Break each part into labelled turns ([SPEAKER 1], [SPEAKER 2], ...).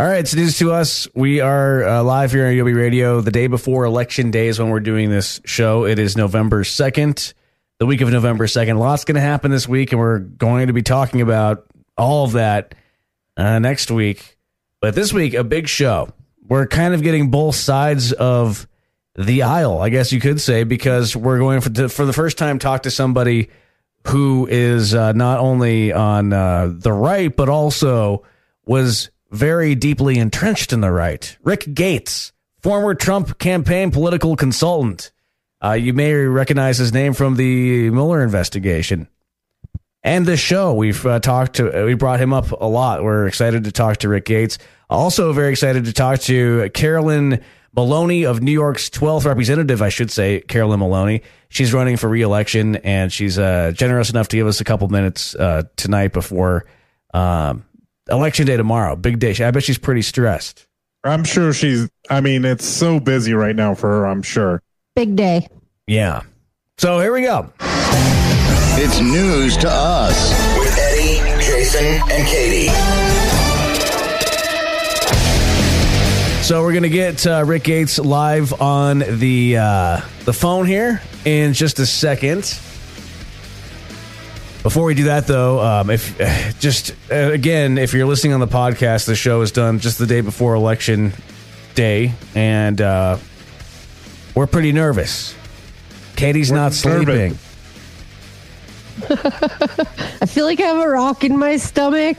[SPEAKER 1] All right, it's news to us. We are uh, live here on UB Radio the day before election day is when we're doing this show. It is November 2nd, the week of November 2nd. Lots going to happen this week, and we're going to be talking about all of that uh, next week. But this week, a big show. We're kind of getting both sides of the aisle, I guess you could say, because we're going for, to, for the first time talk to somebody who is uh, not only on uh, the right, but also was very deeply entrenched in the right. Rick Gates, former Trump campaign political consultant. Uh, you may recognize his name from the Mueller investigation. And the show we've uh, talked to, we brought him up a lot. We're excited to talk to Rick Gates. Also, very excited to talk to Carolyn Maloney of New York's 12th representative, I should say, Carolyn Maloney. She's running for reelection, and she's uh, generous enough to give us a couple minutes uh, tonight before um, election day tomorrow. Big day. I bet she's pretty stressed.
[SPEAKER 2] I'm sure she's. I mean, it's so busy right now for her. I'm sure.
[SPEAKER 3] Big day.
[SPEAKER 1] Yeah. So here we go.
[SPEAKER 4] It's news to us with Eddie, Jason, and Katie.
[SPEAKER 1] So we're gonna get uh, Rick Gates live on the uh, the phone here in just a second. Before we do that, though, um, if just uh, again, if you're listening on the podcast, the show is done just the day before election day, and uh, we're pretty nervous. Katie's
[SPEAKER 2] We're
[SPEAKER 1] not sleeping.
[SPEAKER 3] I feel like I have a rock in my stomach.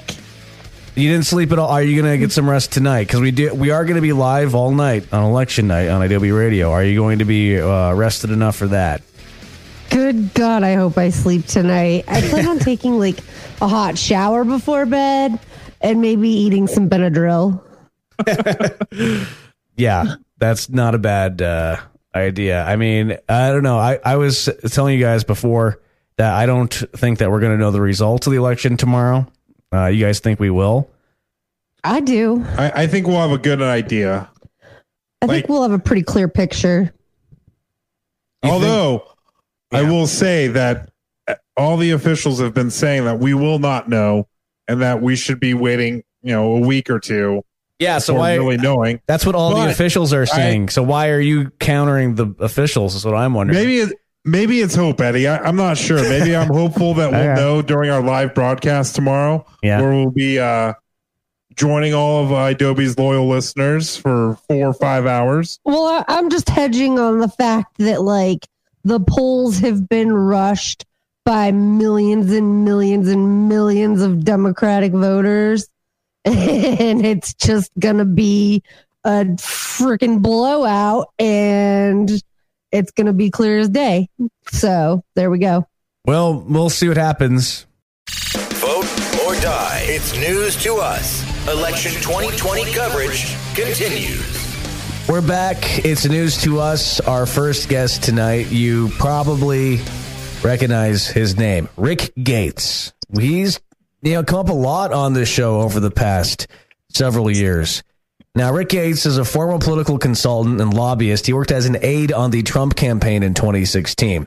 [SPEAKER 1] You didn't sleep at all. Are you going to get some rest tonight? Because we do. We are going to be live all night on election night on Adobe Radio. Are you going to be uh, rested enough for that?
[SPEAKER 3] Good God, I hope I sleep tonight. I plan on taking like a hot shower before bed and maybe eating some Benadryl.
[SPEAKER 1] Yeah, that's not a bad uh, idea. I mean, I don't know. I, I was telling you guys before that I don't think that we're going to know the results of the election tomorrow. Uh, you guys think we will?
[SPEAKER 3] I do.
[SPEAKER 2] I, I think we'll have a good idea.
[SPEAKER 3] I
[SPEAKER 2] Like-
[SPEAKER 3] think we'll have a pretty clear picture.
[SPEAKER 2] Although I will say that uh, all the officials have been saying that we will not know, and that we should be waiting, you know, a week or two.
[SPEAKER 1] Yeah. So
[SPEAKER 2] before
[SPEAKER 1] why?
[SPEAKER 2] really knowing?
[SPEAKER 1] That's what all the officials are
[SPEAKER 2] I-
[SPEAKER 1] saying. so why are you countering the officials? Is what I'm wondering.
[SPEAKER 2] Maybe it, maybe it's hope, Eddie. I, I'm not sure. Maybe I'm hopeful that we'll
[SPEAKER 1] Okay.
[SPEAKER 2] know during our live broadcast tomorrow,
[SPEAKER 1] Yeah.
[SPEAKER 2] where we'll be uh, joining all of Adobe's loyal listeners for four or five hours.
[SPEAKER 3] Well, I, I'm just hedging on the fact that like the polls have been rushed by millions and millions and millions of Democratic voters. And it's just going to be a freaking blowout and it's going to be clear as day. So there we go.
[SPEAKER 1] Well, we'll see what happens.
[SPEAKER 4] Vote or die. It's news to us. Election 2020 coverage continues.
[SPEAKER 1] We're back. It's news to us. Our first guest tonight, you probably recognize his name, Rick Gates. He's you know come up a lot on this show over the past several years. Now, Rick Gates is a former political consultant and lobbyist. He worked as an aide on the Trump campaign in 2016.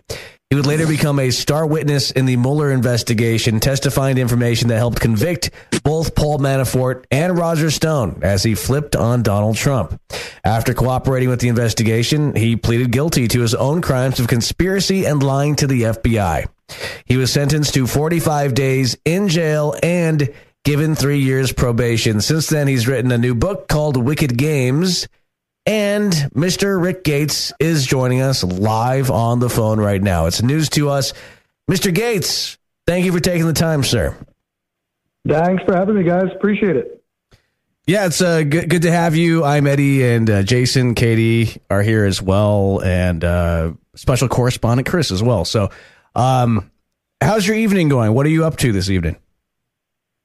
[SPEAKER 1] He would later become a star witness in the Mueller investigation, testifying to information that helped convict both Paul Manafort and Roger Stone as he flipped on Donald Trump. After cooperating with the investigation, he pleaded guilty to his own crimes of conspiracy and lying to the FBI. He was sentenced to 45 days in jail and given three years probation. Since then, he's written a new book called Wicked Games. And Mr. Rick Gates is joining us live on the phone right now. It's news to us. Mr. Gates, thank you for taking the time, sir.
[SPEAKER 5] Thanks for having me, guys. Appreciate it.
[SPEAKER 1] Yeah, it's uh, good, good to have you. I'm Eddie, and uh, Jason, Katie are here as well, and uh, special correspondent Chris as well. So, um, how's your evening going? What are you up to this evening?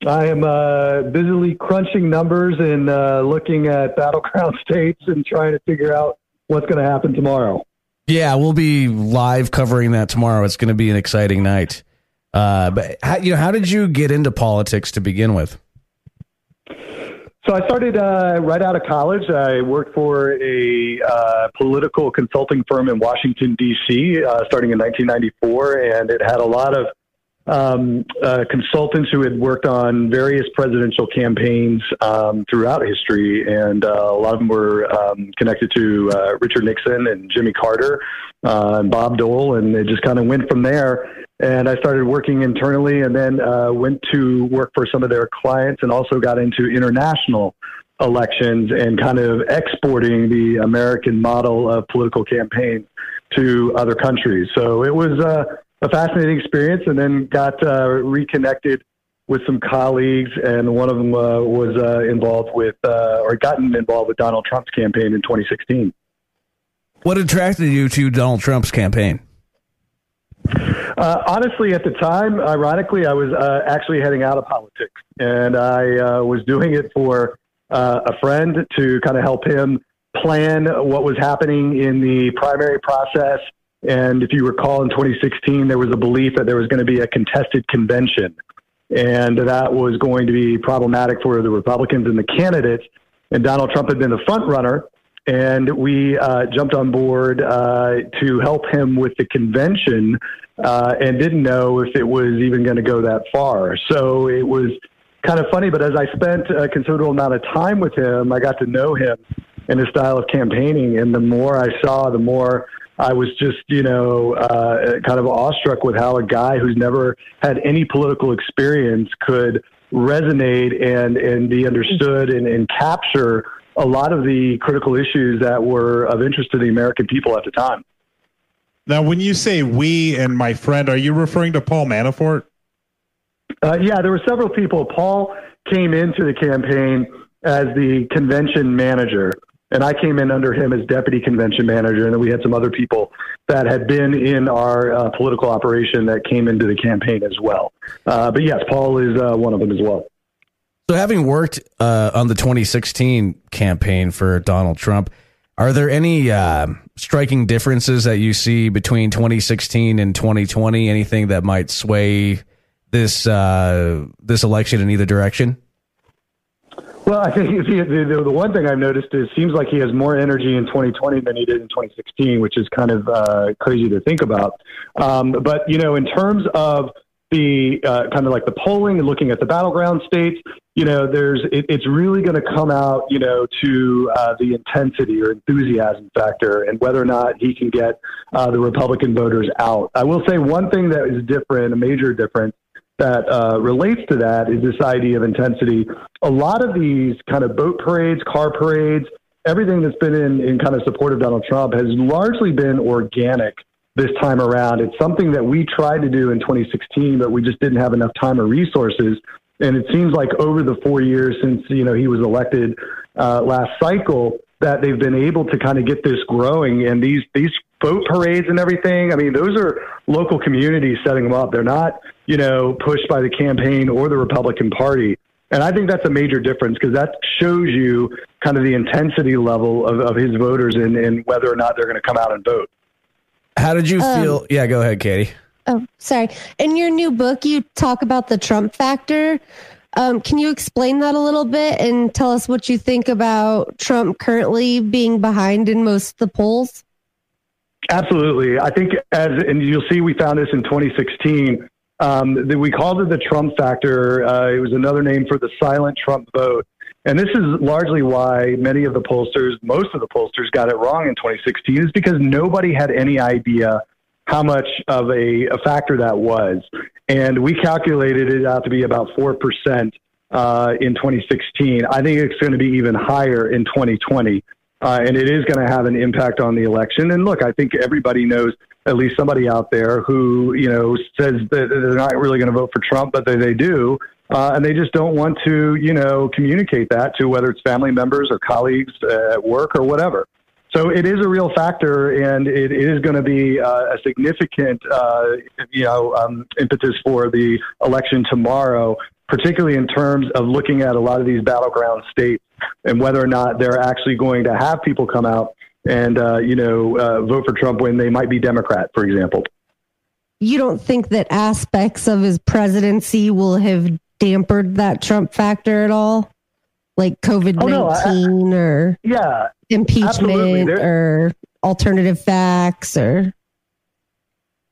[SPEAKER 5] I am uh, busily crunching numbers and uh, looking at battleground states and trying to figure out what's going to happen tomorrow.
[SPEAKER 1] Yeah, we'll be live covering that tomorrow. It's going to be an exciting night. Uh, but how, you know, how did you get into politics to begin with?
[SPEAKER 5] So I started uh, right out of college. I worked for a uh, political consulting firm in Washington D.C. Uh, starting in 1994, and it had a lot of um, uh, consultants who had worked on various presidential campaigns um, throughout history, and uh, a lot of them were um, connected to uh, Richard Nixon and Jimmy Carter uh, and Bob Dole, and it just kind of went from there. And I started working internally, and then uh, went to work for some of their clients, and also got into international elections and kind of exporting the American model of political campaign to other countries. So it was uh, a fascinating experience, and then got uh, reconnected with some colleagues, and one of them uh, was uh, involved with uh, or gotten involved with Donald Trump's campaign in 2016.
[SPEAKER 1] What attracted you to Donald Trump's campaign?
[SPEAKER 5] Uh, honestly, at the time, ironically, I was uh, actually heading out of politics, and I uh, was doing it for uh, a friend to kind of help him plan what was happening in the primary process. And if you recall, in 2016, there was a belief that there was going to be a contested convention, and that was going to be problematic for the Republicans and the candidates. And Donald Trump had been the front runner, and we uh, jumped on board uh, to help him with the convention uh, and didn't know if it was even going to go that far. So it was kind of funny, but as I spent a considerable amount of time with him, I got to know him and his style of campaigning. And the more I saw, the more I was just, you know, uh, kind of awestruck with how a guy who's never had any political experience could resonate and, and be understood and, and capture a lot of the critical issues that were of interest to the American people at the time.
[SPEAKER 2] Now, when you say we and my friend, are you referring to Paul Manafort?
[SPEAKER 5] Uh, yeah, there were several people. Paul came into the campaign as the convention manager, and I came in under him as deputy convention manager. And then we had some other people that had been in our uh, political operation that came into the campaign as well. Uh, but yes, Paul is uh, one of them as well.
[SPEAKER 1] So, having worked uh, on the 2016 campaign for Donald Trump, are there any uh, striking differences that you see between 2016 and 2020? Anything that might sway this uh, this election in either direction?
[SPEAKER 5] Well, I think the, the, one thing I've noticed is it seems like he has more energy in 2020 than he did in 2016, which is kind of uh, crazy to think about. Um, but you know, in terms of the uh, kind of like the polling and looking at the battleground states, you know, there's it, it's really going to come out, you know, to uh, the intensity or enthusiasm factor and whether or not he can get uh, the Republican voters out. I will say one thing that is different, a major difference that uh, relates to that is this idea of intensity. A lot of these kind of boat parades, car parades, everything that's been in, in kind of support of Donald Trump has largely been organic this time around. It's something that we tried to do in 2016, but we just didn't have enough time or resources. And it seems like over the four years since you know he was elected uh, last cycle, that they've been able to kind of get this growing. And these these boat parades and everything. I mean, those are local communities setting them up. They're not you know pushed by the campaign or the Republican Party. And I think that's a major difference because that shows you kind of the intensity level of, of his voters and, and whether or not they're going to come out and vote.
[SPEAKER 1] How did you
[SPEAKER 3] Um,
[SPEAKER 1] feel? Yeah, go ahead, Katie.
[SPEAKER 3] Oh, sorry. In your new book, you talk about the Trump factor. Um, can you explain that a little bit and tell us what you think about Trump currently being behind in most of the polls?
[SPEAKER 5] Absolutely. I think as, and you'll see, we found this in 2016. Um, we called it the Trump factor. Uh, it was another name for the silent Trump vote. And this is largely why many of the pollsters, most of the pollsters got it wrong in 2016 is because nobody had any idea how much of a, a factor that was. And we calculated it out to be about 4% uh, in 2016. I think it's going to be even higher in 2020. Uh, and it is going to have an impact on the election. And look, I think everybody knows at least somebody out there who you know says that they're not really going to vote for Trump, but they, they do, uh, and they just don't want to you know communicate that to whether it's family members or colleagues at work or whatever. So it is a real factor, and it is going to be uh, a significant, uh, you know, um, impetus for the election tomorrow, particularly in terms of looking at a lot of these battleground states and whether or not they're actually going to have people come out and uh, you know uh, vote for Trump when they might be Democrat, for example.
[SPEAKER 3] You don't think that aspects of his presidency will have dampened that Trump factor at all? Like COVID
[SPEAKER 5] Oh, no, I-
[SPEAKER 3] 19 or
[SPEAKER 5] Yeah,
[SPEAKER 3] impeachment or alternative facts or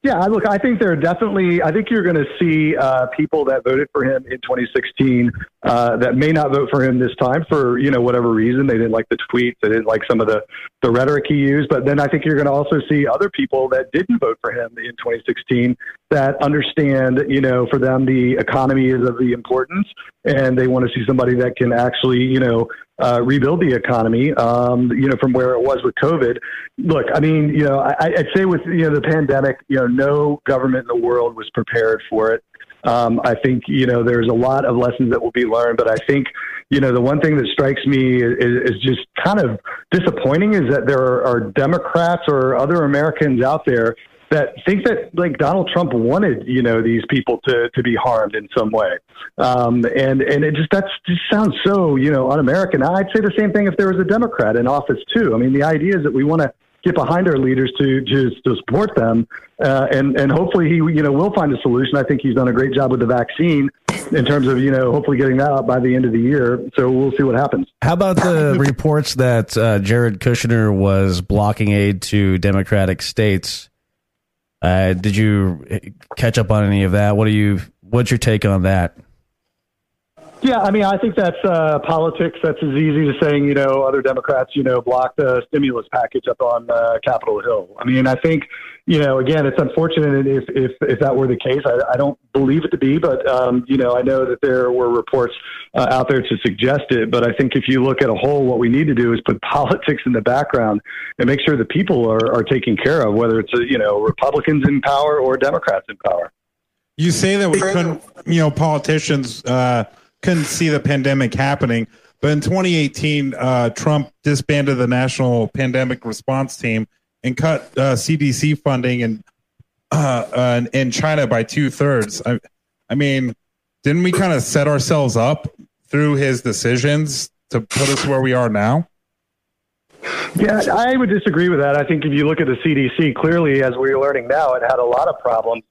[SPEAKER 5] Yeah, I- look, I think there are definitely. I think you're going to see uh, people that voted for him in 2016 uh, that may not vote for him this time for you know whatever reason. They didn't like the tweets. They didn't like some of the the rhetoric he used. But then I think you're going to also see other people that didn't vote for him in 2016 that understand. You know, for them the economy is of the importance, and they want to see somebody that can actually you know uh, rebuild the economy. Um, you know, from where it was with COVID. Look, I mean, you know, I, I'd say with you know the pandemic, you know, no government in the world was prepared for it. Um, I think you know there's a lot of lessons that will be learned, but I think you know the one thing that strikes me is, is just kind of disappointing is that there are, are Democrats or other Americans out there that think that like Donald Trump wanted you know these people to to be harmed in some way, um, and and it just that just sounds so you know un-American. I'd say the same thing if there was a Democrat in office too. I mean, the idea is that we want to get behind our leaders to to, to support them, uh, and and hopefully he you know will find a solution. I think he's done a great job with the vaccine in terms of you know hopefully getting that out by the end of the year. So we'll see what happens.
[SPEAKER 1] How about the reports that uh, Jared Kushner was blocking aid to Democratic states? Uh, did you catch up on any of that? What do you? What's your take on that?
[SPEAKER 5] Yeah, I mean, I think that's uh, politics. That's as easy as saying, you know, other Democrats, you know, blocked the stimulus package up on uh, Capitol Hill. I mean, I think, you know, again, it's unfortunate if if, if that were the case. I, I don't believe it to be, but um, you know, I know that there were reports uh, out there to suggest it. But I think if you look at a whole, what we need to do is put politics in the background and make sure the people are, are taken care of, whether it's uh, you know Republicans in power or Democrats in power.
[SPEAKER 2] You say that we couldn't, you know, politicians uh, couldn't see the pandemic happening, but in 2018, uh, Trump disbanded the National Pandemic Response Team and cut uh, CDC funding in uh, uh, in China by two thirds. I, I mean, didn't we kind of set ourselves up through his decisions to put us where we are now?
[SPEAKER 5] Yeah, I would disagree with that. I think if you look at the CDC, clearly, as we're learning now, it had a lot of problems.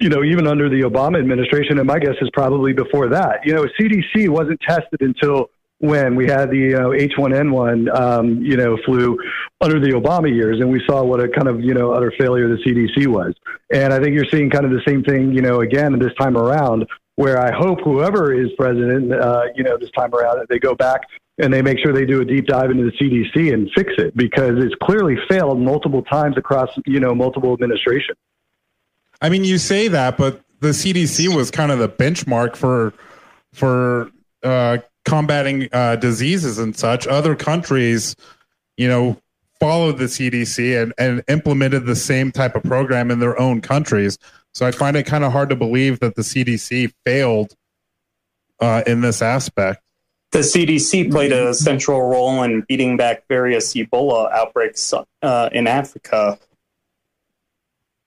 [SPEAKER 5] You know, even under the Obama administration, and my guess is probably before that. You know, CDC wasn't tested until when we had the uh, H1N1, um, you know, flu under the Obama years, and we saw what a kind of you know utter failure the CDC was. And I think you're seeing kind of the same thing, you know, again this time around, where I hope whoever is president, uh, you know, this time around, they go back and they make sure they do a deep dive into the CDC and fix it because it's clearly failed multiple times across, you know, multiple administrations.
[SPEAKER 2] I mean, you say that, but the CDC was kind of the benchmark for for uh, combating uh, diseases and such. Other countries, you know, followed the CDC and, and implemented the same type of program in their own countries. So I find it kind of hard to believe that the CDC failed uh, in this aspect.
[SPEAKER 6] The CDC played a central role in beating back various Ebola outbreaks uh, in Africa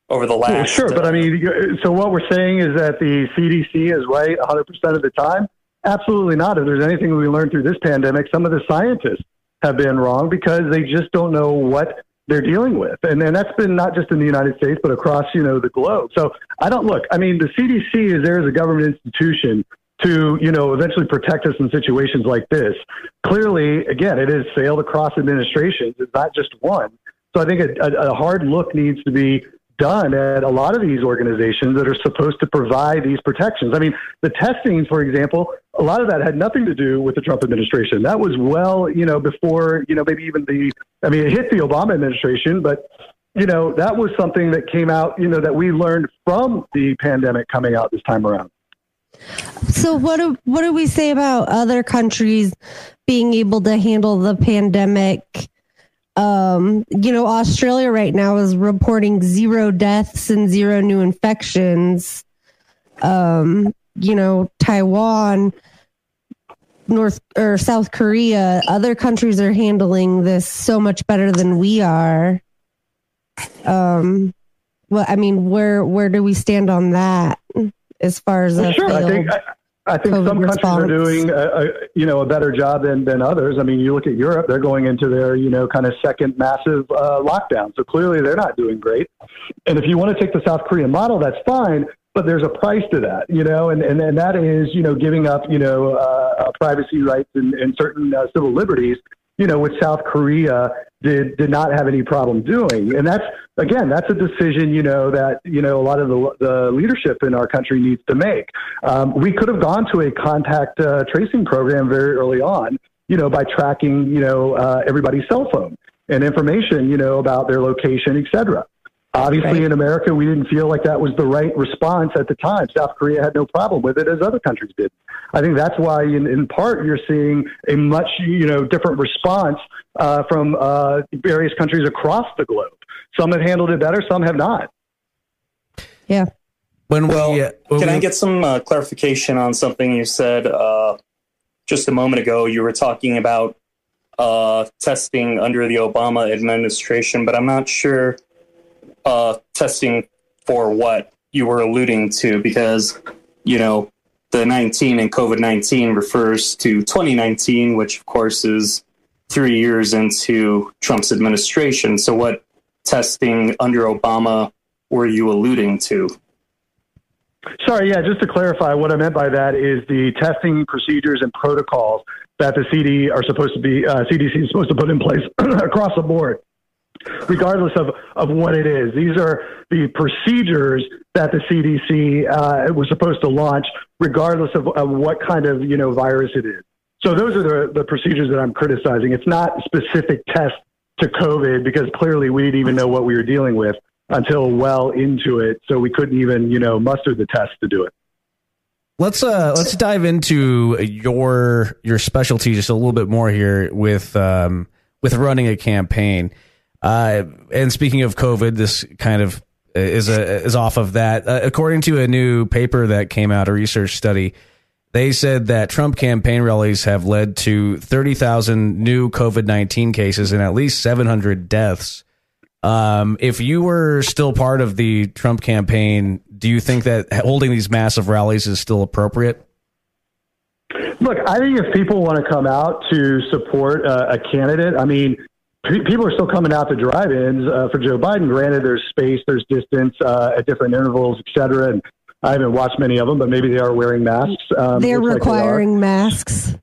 [SPEAKER 6] over the last.
[SPEAKER 5] Yeah, sure, but I uh, mean, uh, so what we're saying is that the CDC is right 100% of the time? Absolutely not. If there's anything we learned through this pandemic, some of the scientists have been wrong because they just don't know what they're dealing with. And then that's been not just in the United States, but across, you know, the globe. So I don't look, I mean, the CDC is there as a government institution to, you know, eventually protect us in situations like this. Clearly, again, it has failed across administrations. It's not just one. So I think a, a, a hard look needs to be done at a lot of these organizations that are supposed to provide these protections. I mean, the testing, for example, a lot of that had nothing to do with the Trump administration. That was well, you know, before, you know, maybe even the, I mean, it hit the Obama administration, but, you know, that was something that came out, you know, that we learned from the pandemic coming out this time around.
[SPEAKER 3] So what do what do we say about other countries being able to handle the pandemic? Um, you know, Australia right now is reporting zero deaths and zero new infections. Um, you know, Taiwan, North or South Korea, other countries are handling this so much better than we are. Um, well, I mean, where where do we stand on that as far as
[SPEAKER 5] Well, sure. I think I, I think
[SPEAKER 3] COVID
[SPEAKER 5] some countries are doing a, a you know a better job than than others. I mean, you look at Europe; they're going into their you know kind of second massive uh, lockdown. So clearly, they're not doing great. And if you want to take the South Korean model, that's fine. But there's a price to that, you know, and, and, and that is, you know, giving up, you know, uh, privacy rights and, and certain uh, civil liberties, you know, which South Korea did did not have any problem doing. And that's again, that's a decision, you know, that, you know, a lot of the, the leadership in our country needs to make. Um, we could have gone to a contact uh, tracing program very early on, you know, by tracking, you know, uh, everybody's cell phone and information, you know, about their location, et cetera. Obviously,
[SPEAKER 3] Right.
[SPEAKER 5] in America, we didn't feel like that was the right response at the time. South Korea had no problem with it, as other countries did. I think that's why, in, in part, you're seeing a much you know different response uh, from uh, various countries across the globe. Some have handled it better, some have not.
[SPEAKER 3] Yeah.
[SPEAKER 1] When
[SPEAKER 6] Well,
[SPEAKER 1] we, uh, when
[SPEAKER 6] can I get some uh, clarification on something you said uh, just a moment ago? You were talking about uh, testing under the Obama administration, but I'm not sure uh, testing for what you were alluding to because, you know, the 19 and COVID 19 refers to 2019, which of course is three years into Trump's administration. So, what testing under Obama were you alluding to?
[SPEAKER 5] Sorry, yeah, just to clarify, what I meant by that is the testing procedures and protocols that the CD are supposed to be uh, CDC is supposed to put in place across the board, regardless of of what it is. These are the procedures that the CDC uh, was supposed to launch, regardless of, of what kind of you know virus it is. So those are the the procedures that I'm criticizing. It's not specific tests to COVID because clearly we didn't even know what we were dealing with until well into it. So we couldn't even, you know, muster the test to do it.
[SPEAKER 1] Let's uh let's dive into your your specialty just a little bit more here with um with running a campaign. Uh and speaking of COVID, this kind of is a is off of that. Uh, according to a new paper that came out, a research study, they said that Trump campaign rallies have led to 30,000 new COVID-19 cases and at least 700 deaths. Um, if you were still part of the Trump campaign, do you think that holding these massive rallies is still appropriate?
[SPEAKER 5] Look, I think if people want to come out to support uh, a candidate, I mean, people are still coming out to drive-ins uh, for Joe Biden. Granted, there's space, there's distance uh, at different intervals, et cetera. And I haven't watched many of them, but maybe they are wearing masks. Um,
[SPEAKER 3] They're
[SPEAKER 5] looks like they
[SPEAKER 3] requiring masks.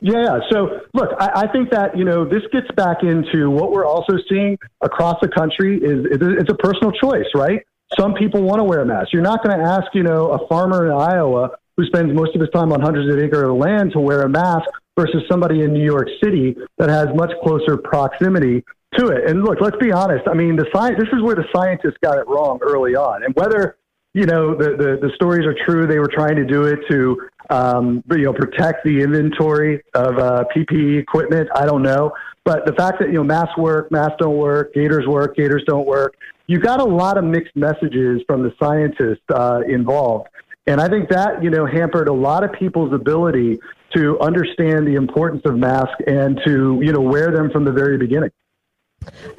[SPEAKER 5] Yeah. So look, I, I think that you know this gets back into what we're also seeing across the country is it's a personal choice, right? Some people want to wear a mask. You're not going to ask you know a farmer in Iowa who spends most of his time on hundreds of acres of land to wear a mask versus somebody in New York City that has much closer proximity to it. And look, let's be honest. I mean, the science. This is where the scientists got it wrong early on, and whether you know the, the the stories are true. They were trying to do it to um, you know protect the inventory of uh, PPE equipment. I don't know, but the fact that you know masks work, masks don't work, gaiters work, gaiters don't work. You got a lot of mixed messages from the scientists uh, involved, and I think that you know hampered a lot of people's ability to understand the importance of masks and to you know wear them from the very beginning.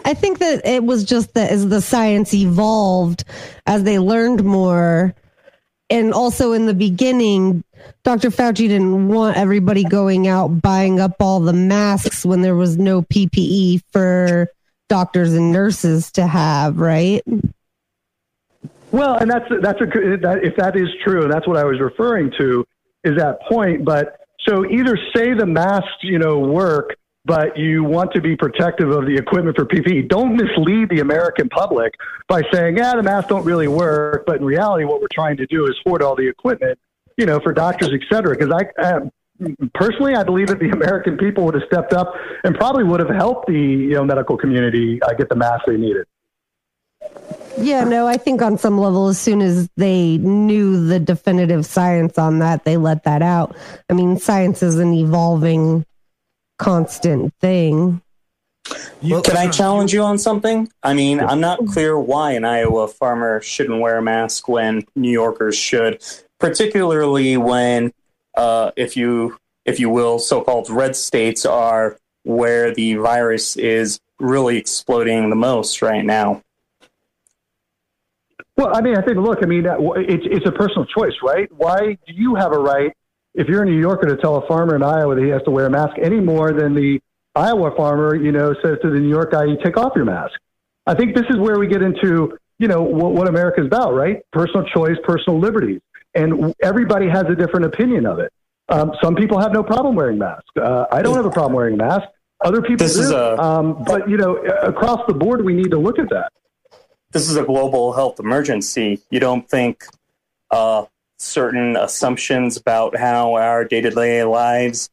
[SPEAKER 3] I think that it was just that as the science evolved, as they learned more, and also in the beginning, Dr. Fauci didn't want everybody going out buying up all the masks when there was no PPE for doctors and nurses to have, right?
[SPEAKER 5] Well, and that's that's a that if that is true, and that's what I was referring to is that point. But so either say the masks, you know, work, but you want to be protective of the equipment for PPE. Don't mislead the American public by saying, "Yeah, the masks don't really work," but in reality, what we're trying to do is hoard all the equipment, you know, for doctors, et cetera. Because I. Um, Personally, I believe that the American people would have stepped up and probably would have helped the you know medical community uh, get the masks they needed.
[SPEAKER 3] Yeah, no, I think on some level, as soon as they knew the definitive science on that, they let that out. I mean, science is an evolving, constant thing.
[SPEAKER 6] Can I challenge you on something? I mean, I'm not clear why an Iowa farmer shouldn't wear a mask when New Yorkers should, particularly when, uh, if you if you will, so-called red states are where the virus is really exploding the most right now.
[SPEAKER 5] Well, I mean, I think, look, I mean, it's, it's a personal choice, right? Why do you have a right, if you're a New Yorker, to tell a farmer in Iowa that he has to wear a mask any more than the Iowa farmer, you know, says to the New York guy, you take off your mask? I think this is where we get into, you know, what, what America's about, right? Personal choice, personal liberties. And everybody has a different opinion of it. Um, some people have no problem wearing masks. Uh, I don't have a problem wearing a mask. Other people
[SPEAKER 6] This
[SPEAKER 5] do.
[SPEAKER 6] is a-
[SPEAKER 5] um, but, you know, across the board, we need to look at that.
[SPEAKER 6] This is a global health emergency. You don't think uh, certain assumptions about how our day to day lives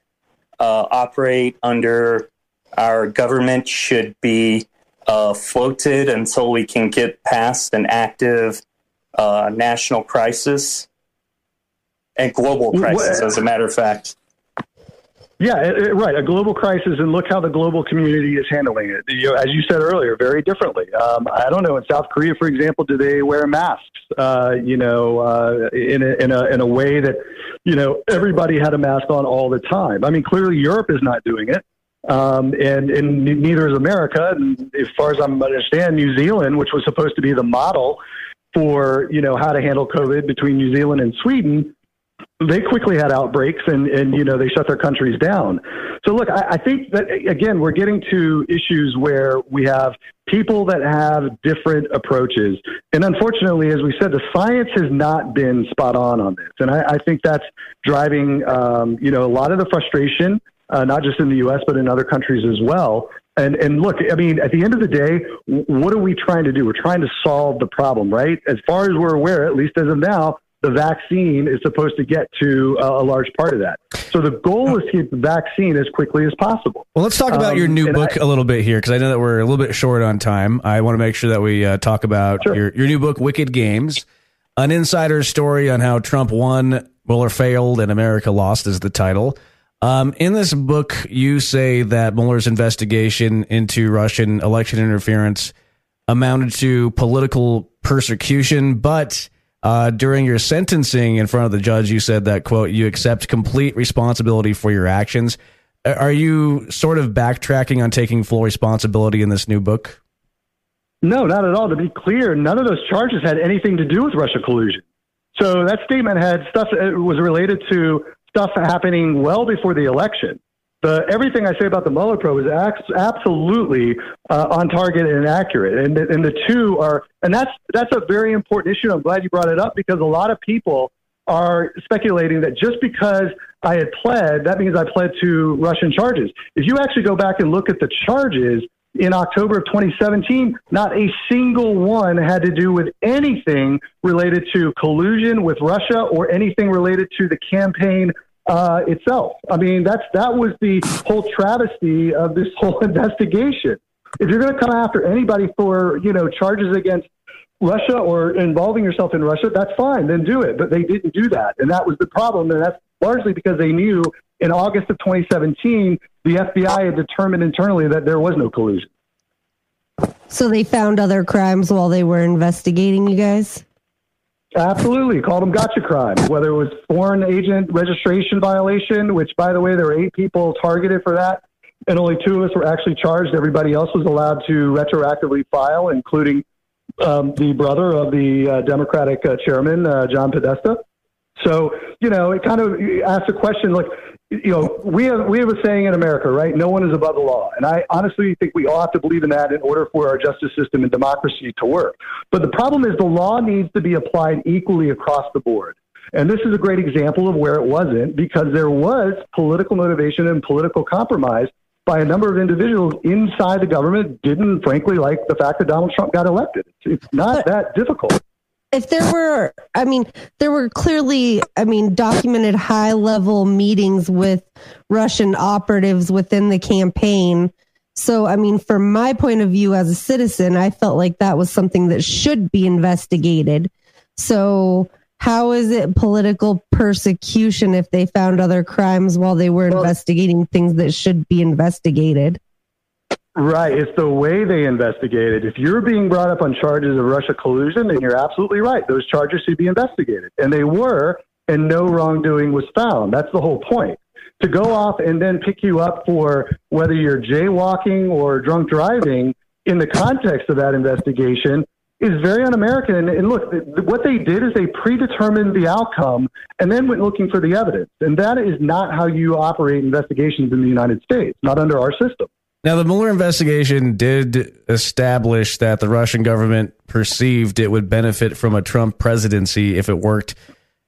[SPEAKER 6] uh, operate under our government should be uh, floated until we can get past an active uh, national crisis and global crisis, as a matter of fact.
[SPEAKER 5] Yeah, it, it, right. A global crisis, and look how the global community is handling it. You know, as you said earlier, very differently. Um, I don't know. In South Korea, for example, do they wear masks? Uh, you know, uh, in a, in a in a way that you know everybody had a mask on all the time. I mean, clearly Europe is not doing it. Um, and, and neither is America. And as far as I understand, New Zealand, which was supposed to be the model for you know how to handle COVID between New Zealand and Sweden, they quickly had outbreaks and, and you know they shut their countries down. So look, I, I think that again we're getting to issues where we have people that have different approaches, and unfortunately, as we said, the science has not been spot on on this, and I, I think that's driving um, you know a lot of the frustration, uh, not just in the U.S. but in other countries as well. And and look, I mean, at the end of the day, what are we trying to do? We're trying to solve the problem, right? As far as we're aware, at least as of now, the vaccine is supposed to get to a, a large part of that. So the goal is to get the vaccine as quickly as possible.
[SPEAKER 1] Well, let's talk about um, your new book I, a little bit here because I know that we're a little bit short on time. I want to make sure that we uh, talk about sure. your, your new book, Wicked Games, an insider's story on how Trump won, Mueller failed, and America lost is the title. Um, in this book, you say that Mueller's investigation into Russian election interference amounted to political persecution, but uh, during your sentencing in front of the judge, you said that, quote, you accept complete responsibility for your actions. Are you sort of backtracking on taking full responsibility in this new book?
[SPEAKER 5] No, not at all. To be clear, none of those charges had anything to do with Russia collusion. So that statement had stuff that was related to stuff happening well before the election the everything I say about the Mueller probe is absolutely uh, on target and accurate, and and the two are, and that's that's a very important issue. I'm glad you brought it up because a lot of people are speculating that just because I had pled, that means I pled to Russian charges. If you actually go back and look at the charges in October of 2017, not a single one had to do with anything related to collusion with Russia or anything related to the campaign uh, itself. I mean, that's that was the whole travesty of this whole investigation. If you're going to come after anybody for you know charges against Russia or involving yourself in Russia, that's fine. Then do it. But they didn't do that, and that was the problem. And that's largely because they knew in August of 2017 the FBI had determined internally that there was no collusion.
[SPEAKER 3] So they found other crimes while they were investigating you guys.
[SPEAKER 5] Absolutely, called them gotcha crimes. Whether it was foreign agent registration violation, which by the way, there were eight people targeted for that, and only two of us were actually charged. Everybody else was allowed to retroactively file, including um, the brother of the uh, Democratic uh, chairman, uh, John Podesta. So, you know, it kind of asks a question like, you know, we have we have a saying in America, right? No one is above the law, and I honestly think we all have to believe in that in order for our justice system and democracy to work. But the problem is the law needs to be applied equally across the board. And this is a great example of where it wasn't because there was political motivation and political compromise by a number of individuals inside the government didn't frankly like the fact that Donald Trump got elected. It's, it's not that difficult
[SPEAKER 3] if there were i mean there were clearly i mean documented high level meetings with russian operatives within the campaign. So i mean from my point of view as a citizen i felt like that was something that should be investigated. So how is it political persecution if they found other crimes while they were well, investigating things that should be investigated
[SPEAKER 5] Right. It's the way they investigated. If you're being brought up on charges of Russia collusion, then you're absolutely right. Those charges should be investigated. And they were, and no wrongdoing was found. That's the whole point. To go off and then pick you up for whether you're jaywalking or drunk driving in the context of that investigation is very un-American. And look, what they did is they predetermined the outcome and then went looking for the evidence. And that is not how you operate investigations in the United States, not under our system.
[SPEAKER 1] Now, the Mueller investigation did establish that the Russian government perceived it would benefit from a Trump presidency if it worked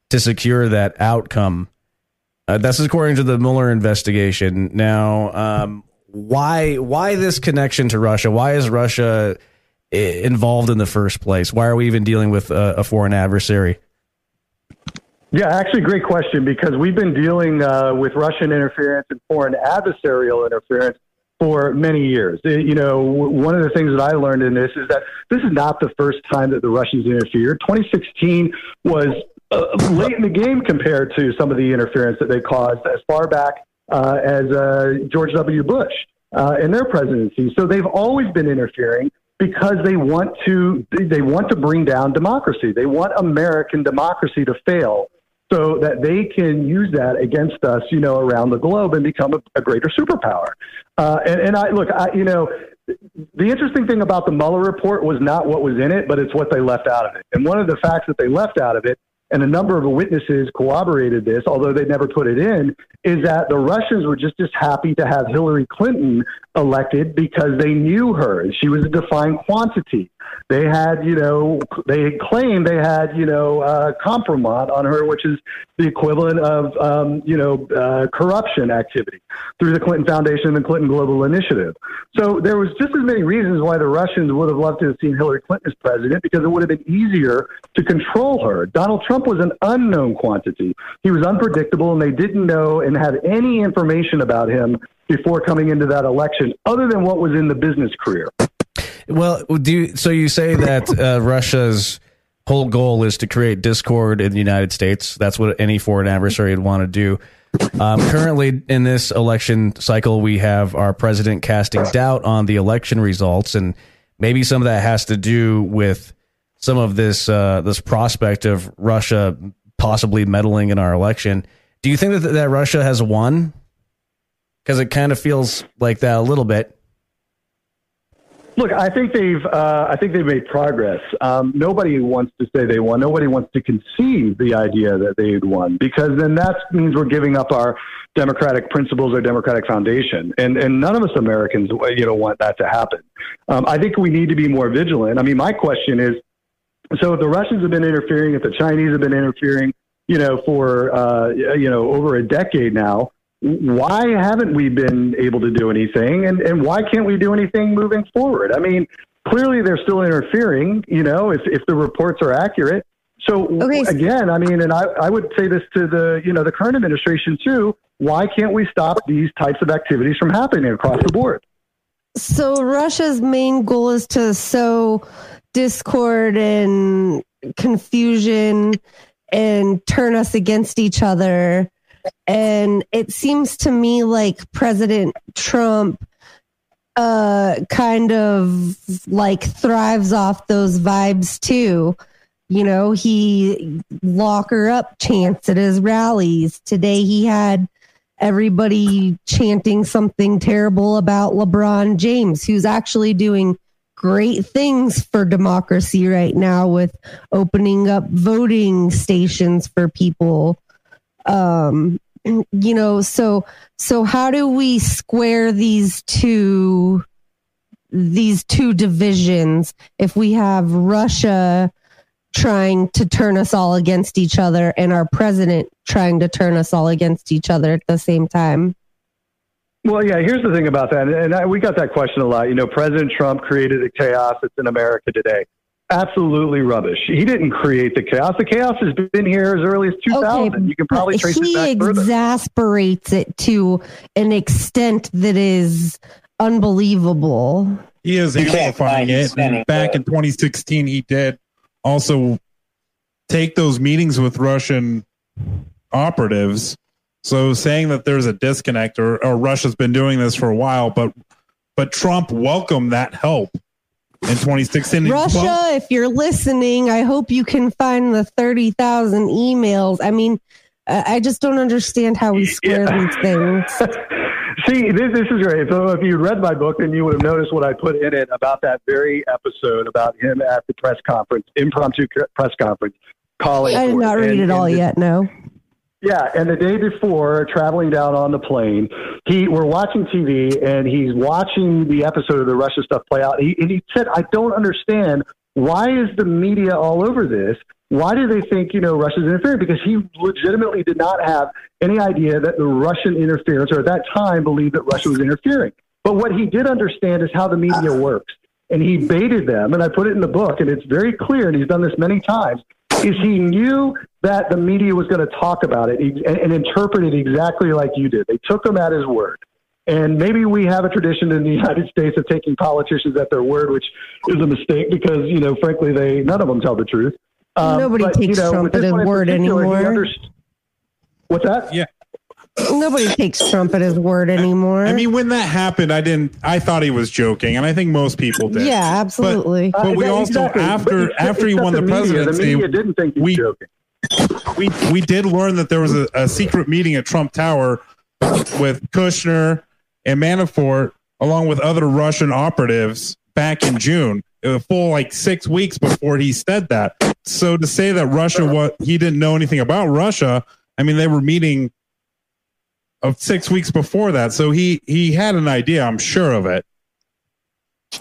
[SPEAKER 1] to secure that outcome. Uh, that's according to the Mueller investigation. Now, um, why why this connection to Russia? Why is Russia involved in the first place? Why are we even dealing with a, a foreign adversary?
[SPEAKER 5] Yeah, actually, great question because we've been dealing uh, with Russian interference and foreign adversarial interference for many years. Uh, you know, one of the things that I learned in this is that this is not the first time that the Russians interfered. 2016 was uh, late in the game compared to some of the interference that they caused as far back uh, as uh, George W. Bush uh, in their presidency. So they've always been interfering because they want to they want to bring down democracy. They want American democracy to fail so that they can use that against us, you know, around the globe and become a, a greater superpower. Uh, and, and I look, I, you know, the interesting thing about the Mueller report was not what was in it, but it's what they left out of it. And one of the facts that they left out of it and a number of witnesses corroborated this, although they never put it in, is that the Russians were just as happy to have Hillary Clinton elected because they knew her. She was a defined quantity. They had, you know, they claimed they had, you know, uh, compromise on her, which is the equivalent of, um, you know, uh, corruption activity through the Clinton Foundation and the Clinton Global Initiative. So there was just as many reasons why the Russians would have loved to have seen Hillary Clinton as president because it would have been easier to control her. Donald Trump was an unknown quantity. He was unpredictable, and they didn't know and have any information about him before coming into that election, other than what was in the business career.
[SPEAKER 1] Well, do you, so you say that uh, Russia's whole goal is to create discord in the United States. That's what any foreign adversary would want to do. Um, currently, in this election cycle, we have our president casting doubt on the election results, and maybe some of that has to do with some of this uh, this prospect of Russia possibly meddling in our election. Do you think that that Russia has won? Because it kind of feels like that a little bit.
[SPEAKER 5] Look, I think they've uh, I think they've made progress. Um, nobody wants to say they won. Nobody wants to conceive the idea that they had won because then that means we're giving up our democratic principles, our democratic foundation, and and none of us Americans you know want that to happen. Um, I think we need to be more vigilant. I mean, my question is, so if the Russians have been interfering, if the Chinese have been interfering, you know, for uh, you know over a decade now why haven't we been able to do anything and, and why can't we do anything moving forward? I mean, clearly they're still interfering, you know, if, if the reports are accurate. So okay. again, I mean, and I, I would say this to the, you know, the current administration too. Why can't we stop these types of activities from happening across the board?
[SPEAKER 3] So Russia's main goal is to sow discord and confusion and turn us against each other and it seems to me like President Trump uh kind of like thrives off those vibes too. You know, he lock her up chants at his rallies. Today he had everybody chanting something terrible about LeBron James, who's actually doing great things for democracy right now with opening up voting stations for people um, you know, so so how do we square these two these two divisions if we have Russia trying to turn us all against each other and our president trying to turn us all against each other at the same time?
[SPEAKER 5] Well, yeah, here's the thing about that. And I, we got that question a lot. You know, President Trump created the chaos that's in America today absolutely rubbish. He didn't create the chaos. The chaos has been here as early as 2000. Okay, you can probably trace
[SPEAKER 3] it
[SPEAKER 5] back
[SPEAKER 3] further. He exasperates it to an extent that is unbelievable.
[SPEAKER 2] He is amplifying it. And back in 2016, he did also take those meetings with Russian operatives. So saying that there's a disconnect or, or Russia's been doing this for a while, but but Trump welcomed that help in 2016.
[SPEAKER 3] Russia, if you're listening, I hope you can find the 30,000 emails. I mean, uh, I just don't understand how we square yeah. these things.
[SPEAKER 5] See, this, this is great. So, if you read my book, then you would have noticed what I put in it about that very episode about him at the press conference, impromptu press conference, calling.
[SPEAKER 3] I did not read and, it all yet. No.
[SPEAKER 5] Yeah, and the day before, traveling down on the plane, he we're watching TV and he's watching the episode of the Russia stuff play out. He, and he said, "I don't understand why is the media all over this? Why do they think you know Russia's interfering? Because he legitimately did not have any idea that the Russian interference, or at that time, believed that Russia was interfering. But what he did understand is how the media works. and he baited them. And I put it in the book, and it's very clear, and he's done this many times. Is he knew that the media was going to talk about it and, and interpret it exactly like you did. They took him at his word. And maybe we have a tradition in the United States of taking politicians at their word, which is a mistake because, you know, frankly, they none of them tell the truth. Um,
[SPEAKER 3] Nobody
[SPEAKER 5] but,
[SPEAKER 3] takes
[SPEAKER 5] you know,
[SPEAKER 3] Trump at his word anymore.
[SPEAKER 5] underst- What's that?
[SPEAKER 2] Yeah.
[SPEAKER 3] Nobody takes Trump at his word anymore.
[SPEAKER 2] I mean, when that happened, I didn't. I thought he was joking, and I think most people did.
[SPEAKER 3] yeah, absolutely.
[SPEAKER 2] But, but we
[SPEAKER 5] Uh,
[SPEAKER 2] also after
[SPEAKER 5] But
[SPEAKER 2] after he won the
[SPEAKER 5] except media,
[SPEAKER 2] presidency,
[SPEAKER 5] the media didn't think he was
[SPEAKER 2] we-
[SPEAKER 5] joking.
[SPEAKER 2] We we did learn that there was a, a secret meeting at Trump Tower with Kushner and Manafort, along with other Russian operatives, back in June. A full like six weeks before he said that. So to say that Russia, what he didn't know anything about Russia, I mean, they were meeting of six weeks before that. So he he had an idea, I'm sure of it.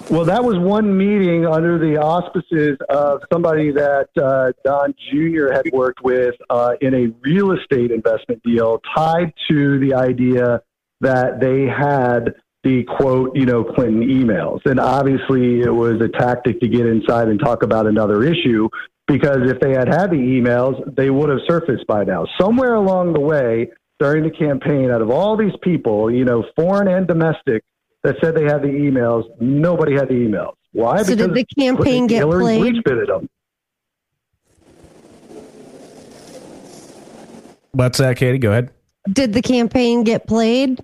[SPEAKER 5] Well, that was one meeting under the auspices of somebody that uh, Don Jr. had worked with uh, in a real estate investment deal tied to the idea that they had the quote, you know, Clinton emails. And obviously it was a tactic to get inside and talk about another issue because if they had had the emails, they would have surfaced by now. Somewhere along the way during the campaign, out of all these people, you know, foreign and domestic, that said they had the emails. Nobody had the emails. Why?
[SPEAKER 3] So did the campaign get
[SPEAKER 5] Hillary
[SPEAKER 3] played?
[SPEAKER 5] bleach bitted them.
[SPEAKER 1] What's that, Katie? Go ahead.
[SPEAKER 3] Did the campaign get played?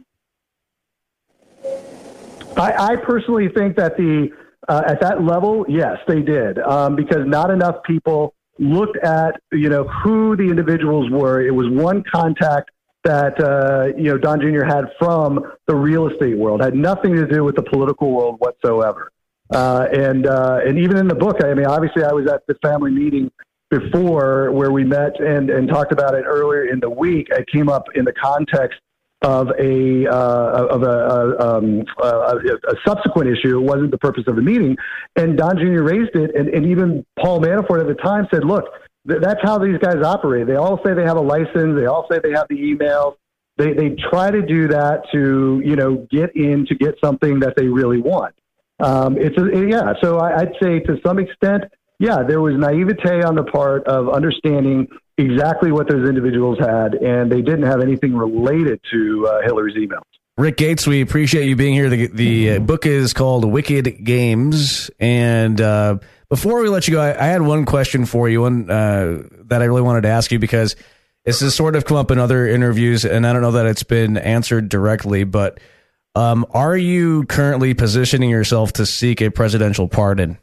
[SPEAKER 5] I, I personally think that the uh, at that level, yes, they did, um, because not enough people looked at you know who the individuals were. It was one contact that uh, you know Don Jr. had from the real estate world, had nothing to do with the political world whatsoever. Uh, and uh, and even in the book, I mean, obviously, I was at the family meeting before where we met and and talked about it earlier in the week. It came up in the context of a uh, of a, a, um, a, a subsequent issue. It wasn't the purpose of the meeting, and Don Jr. raised it, and, and even Paul Manafort at the time said, "Look, that's how these guys operate. They all say they have a license. They all say they have the emails. They they try to do that to you know get in to get something that they really want. Um, it's a, yeah. So I, I'd say to some extent." Yeah, there was naivete on the part of understanding exactly what those individuals had, and they didn't have anything related to uh, Hillary's emails.
[SPEAKER 1] Rick Gates, we appreciate you being here. The, the uh, book is called Wicked Games. And uh, before we let you go, I, I had one question for you, one uh, that I really wanted to ask you because this has sort of come up in other interviews, and I don't know that it's been answered directly, but um, are you currently positioning yourself to seek a presidential pardon?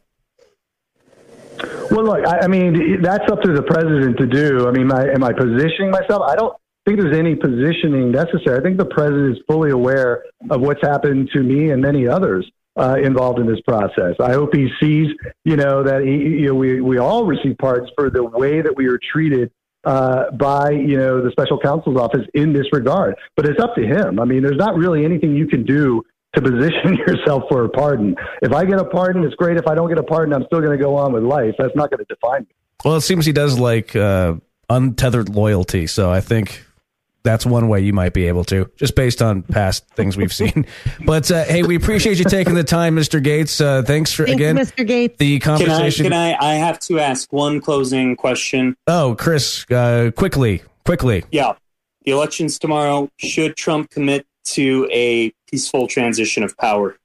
[SPEAKER 5] Well, look, I, I mean, that's up to the president to do. I mean, my, am I positioning myself? I don't think there's any positioning necessary. I think the president is fully aware of what's happened to me and many others uh, involved in this process. I hope he sees, you know, that he, you know, we we all receive pardons for the way that we are treated uh, by, you know, the special counsel's office in this regard. But it's up to him. I mean, there's not really anything you can do to position yourself for a pardon. If I get a pardon, it's great. If I don't get a pardon, I'm still going to go on with life. That's not going to define me.
[SPEAKER 1] Well, it seems he does like uh, untethered loyalty, so I think that's one way you might be able to, just based on past things we've seen. But uh, hey, we appreciate you taking the time, Mr. Gates. Uh, thanks for
[SPEAKER 3] Thank you,
[SPEAKER 1] again
[SPEAKER 3] Mr. Gates.
[SPEAKER 1] the
[SPEAKER 6] Can I,
[SPEAKER 1] conversation.
[SPEAKER 6] can I? I have to ask one closing question.
[SPEAKER 1] Oh, Chris, uh, quickly, quickly.
[SPEAKER 6] Yeah, the elections tomorrow. Should Trump commit to a peaceful transition of power?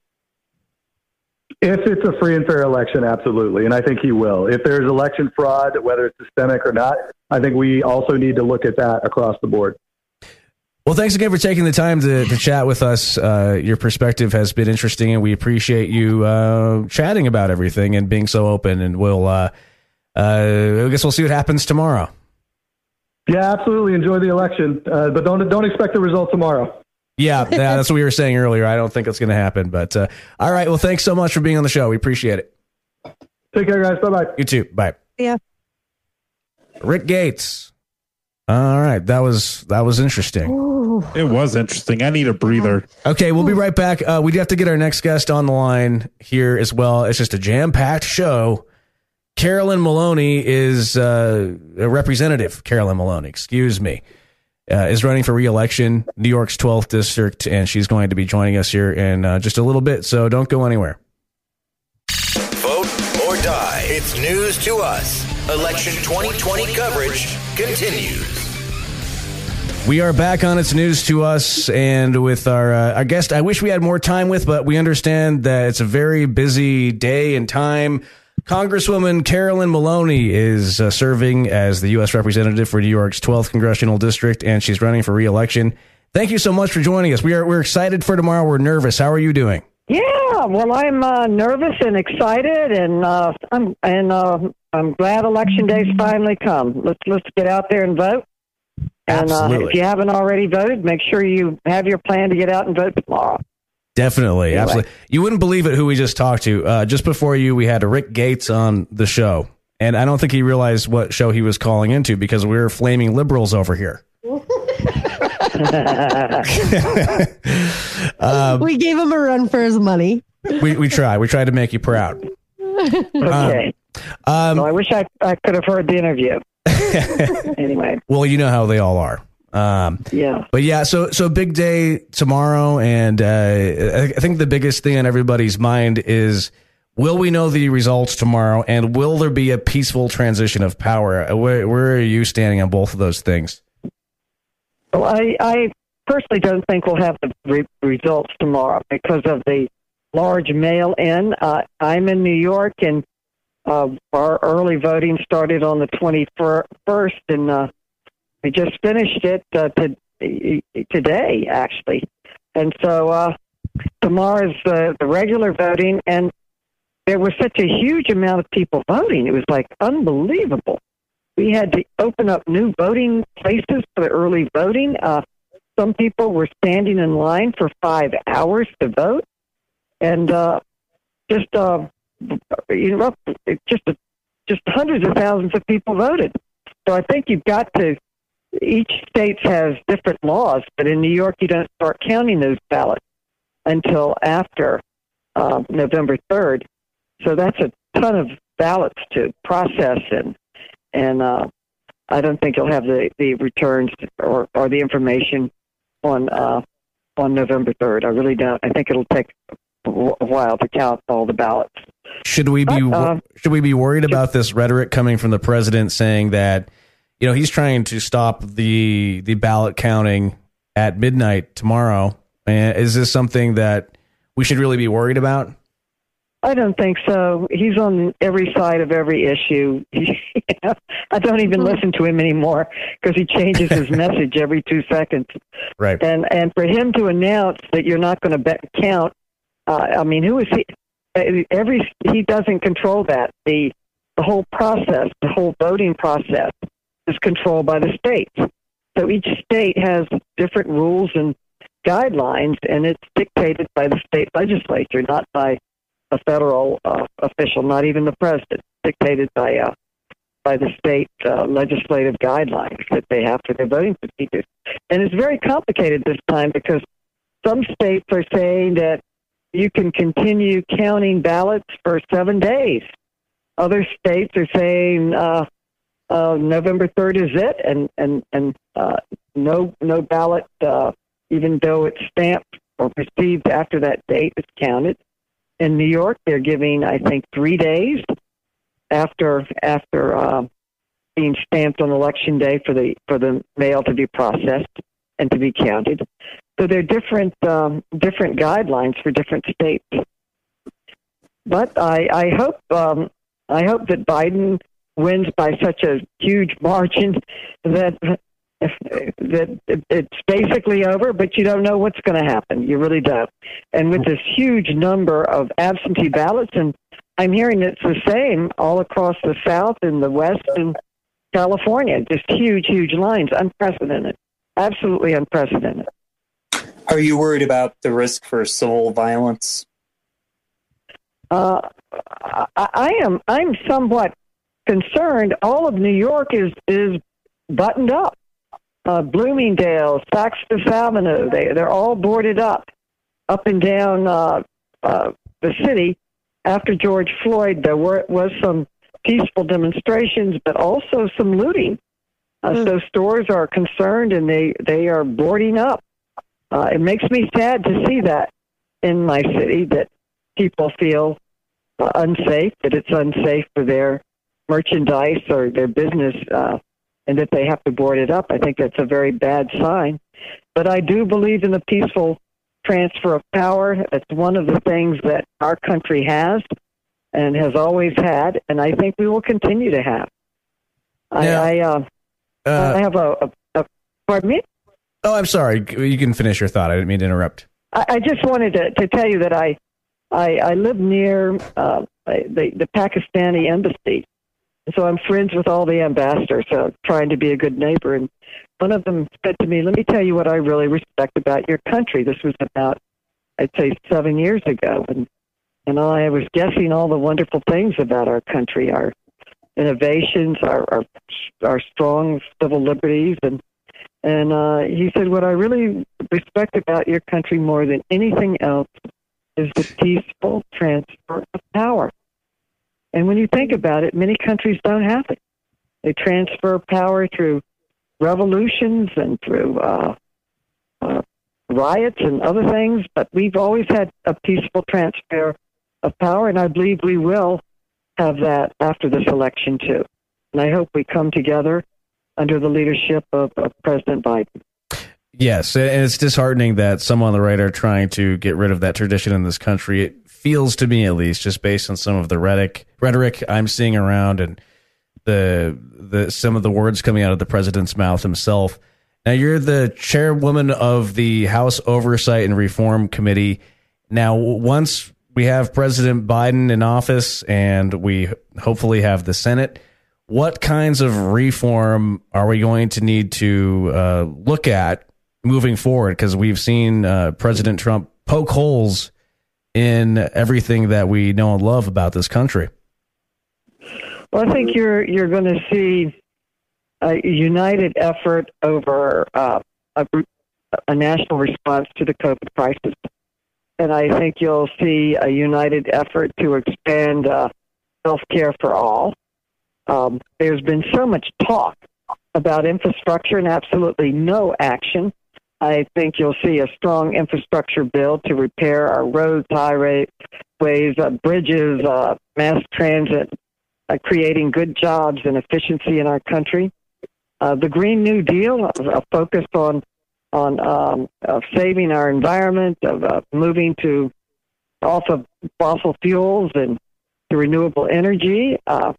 [SPEAKER 5] If it's a free and fair election, absolutely. And I think he will. If there's election fraud, whether it's systemic or not, I think we also need to look at that across the board.
[SPEAKER 1] Well, thanks again for taking the time to, to chat with us. Uh, your perspective has been interesting, and we appreciate you uh, chatting about everything and being so open. And we'll, uh, uh, I guess, we'll see what happens tomorrow.
[SPEAKER 5] Yeah, absolutely. Enjoy the election, uh, but don't don't expect the result tomorrow.
[SPEAKER 1] Yeah, yeah, that's what we were saying earlier. I don't think it's going to happen, but uh, all right. Well, thanks so much for being on the show. We appreciate it.
[SPEAKER 5] Take care, guys. Bye bye.
[SPEAKER 1] You too. Bye.
[SPEAKER 3] Yeah.
[SPEAKER 1] Rick Gates. All right, that was that was interesting.
[SPEAKER 3] Ooh.
[SPEAKER 2] It was interesting. I need a breather.
[SPEAKER 1] Okay, we'll be right back. Uh, we do have to get our next guest on the line here as well. It's just a jam packed show. Carolyn Maloney is uh, a representative. Carolyn Maloney, excuse me, uh, is running for reelection, New York's 12th district, and she's going to be joining us here in uh, just a little bit. So don't go anywhere.
[SPEAKER 4] Vote or die. It's news to us. Election 2020 coverage continues.
[SPEAKER 1] We are back on It's News to Us and with our, uh, our guest I wish we had more time with, but we understand that it's a very busy day and time. Congresswoman Carolyn Maloney is uh, serving as the U.S. representative for New York's 12th congressional district, and she's running for reelection. Thank you so much for joining us. We are we're excited for tomorrow. We're nervous. How are you doing?
[SPEAKER 7] Yeah, well, I'm uh, nervous and excited, and uh, I'm and uh, I'm glad election day's finally come. Let's let's get out there and vote. And uh,
[SPEAKER 1] Absolutely.
[SPEAKER 7] if you haven't already voted, make sure you have your plan to get out and vote tomorrow.
[SPEAKER 1] Definitely,
[SPEAKER 7] Anyway.
[SPEAKER 1] absolutely. You wouldn't believe it who we just talked to. Uh, just before you, we had Rick Gates on the show, and I don't think he realized what show he was calling into because we were flaming liberals over here. Um,
[SPEAKER 3] we gave him a run for his money.
[SPEAKER 1] we we tried. We tried to make you proud.
[SPEAKER 7] Okay.
[SPEAKER 1] Um,
[SPEAKER 7] well, I wish I I could have heard the interview. anyway,
[SPEAKER 1] well, you know how they all are. Um,
[SPEAKER 7] yeah.
[SPEAKER 1] But yeah, so so big day tomorrow, and uh, I I think the biggest thing on everybody's mind is will we know the results tomorrow, and will there be a peaceful transition of power? Uh, Where where are you standing on both of those things?
[SPEAKER 7] Well, I, I personally don't think we'll have the re- results tomorrow because of the large mail in. Uh, I'm in New York, and uh, our early voting started on the 21st, and uh, we just finished it uh, to, today, actually. And so uh, tomorrow's uh, the regular voting, and there was such a huge amount of people voting. It was like unbelievable we had to open up new voting places for the early voting. Uh, some people were standing in line for five hours to vote, and uh, just uh, you know, just a, just hundreds of thousands of people voted. So I think you've got to. Each state has different laws, but in New York, you don't start counting those ballots until after uh, November third. So that's a ton of ballots to process and and uh, I don't think you'll have the, the returns or, or the information on uh, on November third. I really don't. I think it'll take a while to count all the ballots.
[SPEAKER 1] Should we be
[SPEAKER 7] But, uh,
[SPEAKER 1] should we be worried about this rhetoric coming from the president saying that you know he's trying to stop the the ballot counting at midnight tomorrow? Is this something that we should really be worried about?
[SPEAKER 7] I don't think so. He's on every side of every issue. I don't even listen to him anymore because he changes his message every two seconds.
[SPEAKER 1] Right.
[SPEAKER 7] And and for him to announce that you're not going to count, uh, I mean, who is he? Every he doesn't control that. The the whole process, the whole voting process, is controlled by the states. So each state has different rules and guidelines, and it's dictated by the state legislature, not by a federal uh, official, not even the president. Dictated by uh, by the state uh, legislative guidelines that they have for their voting procedures. And it's very complicated this time because some states are saying that you can continue counting ballots for seven days. Other states are saying uh, uh, November third is it, and and and uh, no no ballot, uh, even though it's stamped or received after that date, is counted. In New York, they're giving I think three days after after uh, being stamped on election day for the for the mail to be processed and to be counted. So there are different um, different guidelines for different states. But I, I hope um, I hope that Biden wins by such a huge margin that that it's basically over, but you don't know what's going to happen. You really don't. And with this huge number of absentee ballots, and I'm hearing it's the same all across the South and the West and California, just huge, huge lines, unprecedented, absolutely unprecedented.
[SPEAKER 6] Are you worried about the risk for civil violence?
[SPEAKER 7] Uh, I, I am. I'm somewhat concerned. All of New York is is buttoned up. Uh, Bloomingdale, Saks Fifth Avenue, they they're all boarded up, up and down uh, uh, the city. After George Floyd, there were was some peaceful demonstrations, but also some looting. Uh, So stores are concerned, and they they are boarding up. Uh, it makes me sad to see that in my city that people feel uh, unsafe, that it's unsafe for their merchandise or their business, uh, and that they have to board it up. I think that's a very bad sign. But I do believe in the peaceful transfer of power. It's one of the things that our country has and has always had, and I think we will continue to have.
[SPEAKER 1] Now,
[SPEAKER 7] I, I, uh,
[SPEAKER 1] Uh,
[SPEAKER 7] I have a, a, a pardon me.
[SPEAKER 1] Oh, I'm sorry. You can finish your thought. I didn't mean to interrupt.
[SPEAKER 7] I, I just wanted to, to tell you that I I, I live near uh, the the Pakistani embassy, so I'm friends with all the ambassadors, uh, trying to be a good neighbor. And one of them said to me, "Let me tell you what I really respect about your country." This was about I'd say seven years ago, and and I was guessing all the wonderful things about our country, our innovations, our our, our strong civil liberties, and and uh, he said, "What I really respect about your country more than anything else is the peaceful transfer of power." And when you think about it, many countries don't have it. They transfer power through revolutions and through uh, uh, riots and other things, but we've always had a peaceful transfer of power, and I believe we will have that after this election too. And I hope we come together under the leadership of, of President Biden.
[SPEAKER 1] Yes, and it's disheartening that some on the right are trying to get rid of that tradition in this country. It feels to me, at least, just based on some of the rhetoric rhetoric I'm seeing around and the the some of the words coming out of the president's mouth himself. Now, you're the chairwoman of the House Oversight and Reform Committee. Now, once we have President Biden in office and we hopefully have the Senate, what kinds of reform are we going to need to uh, look at moving forward? Because we've seen uh, President Trump poke holes in everything that we know and love about this country.
[SPEAKER 7] Well, I think you're you're going to see a united effort over uh, a, a national response to the COVID crisis, and I think you'll see a united effort to expand uh, health care for all. Um, there's been so much talk about infrastructure and absolutely no action. I think you'll see a strong infrastructure bill to repair our roads, highways, uh, bridges, uh, mass transit, uh, creating good jobs and efficiency in our country. Uh, the Green New Deal, a focus on on um, saving our environment, of uh, moving to off of fossil fuels and to renewable energy. Uh,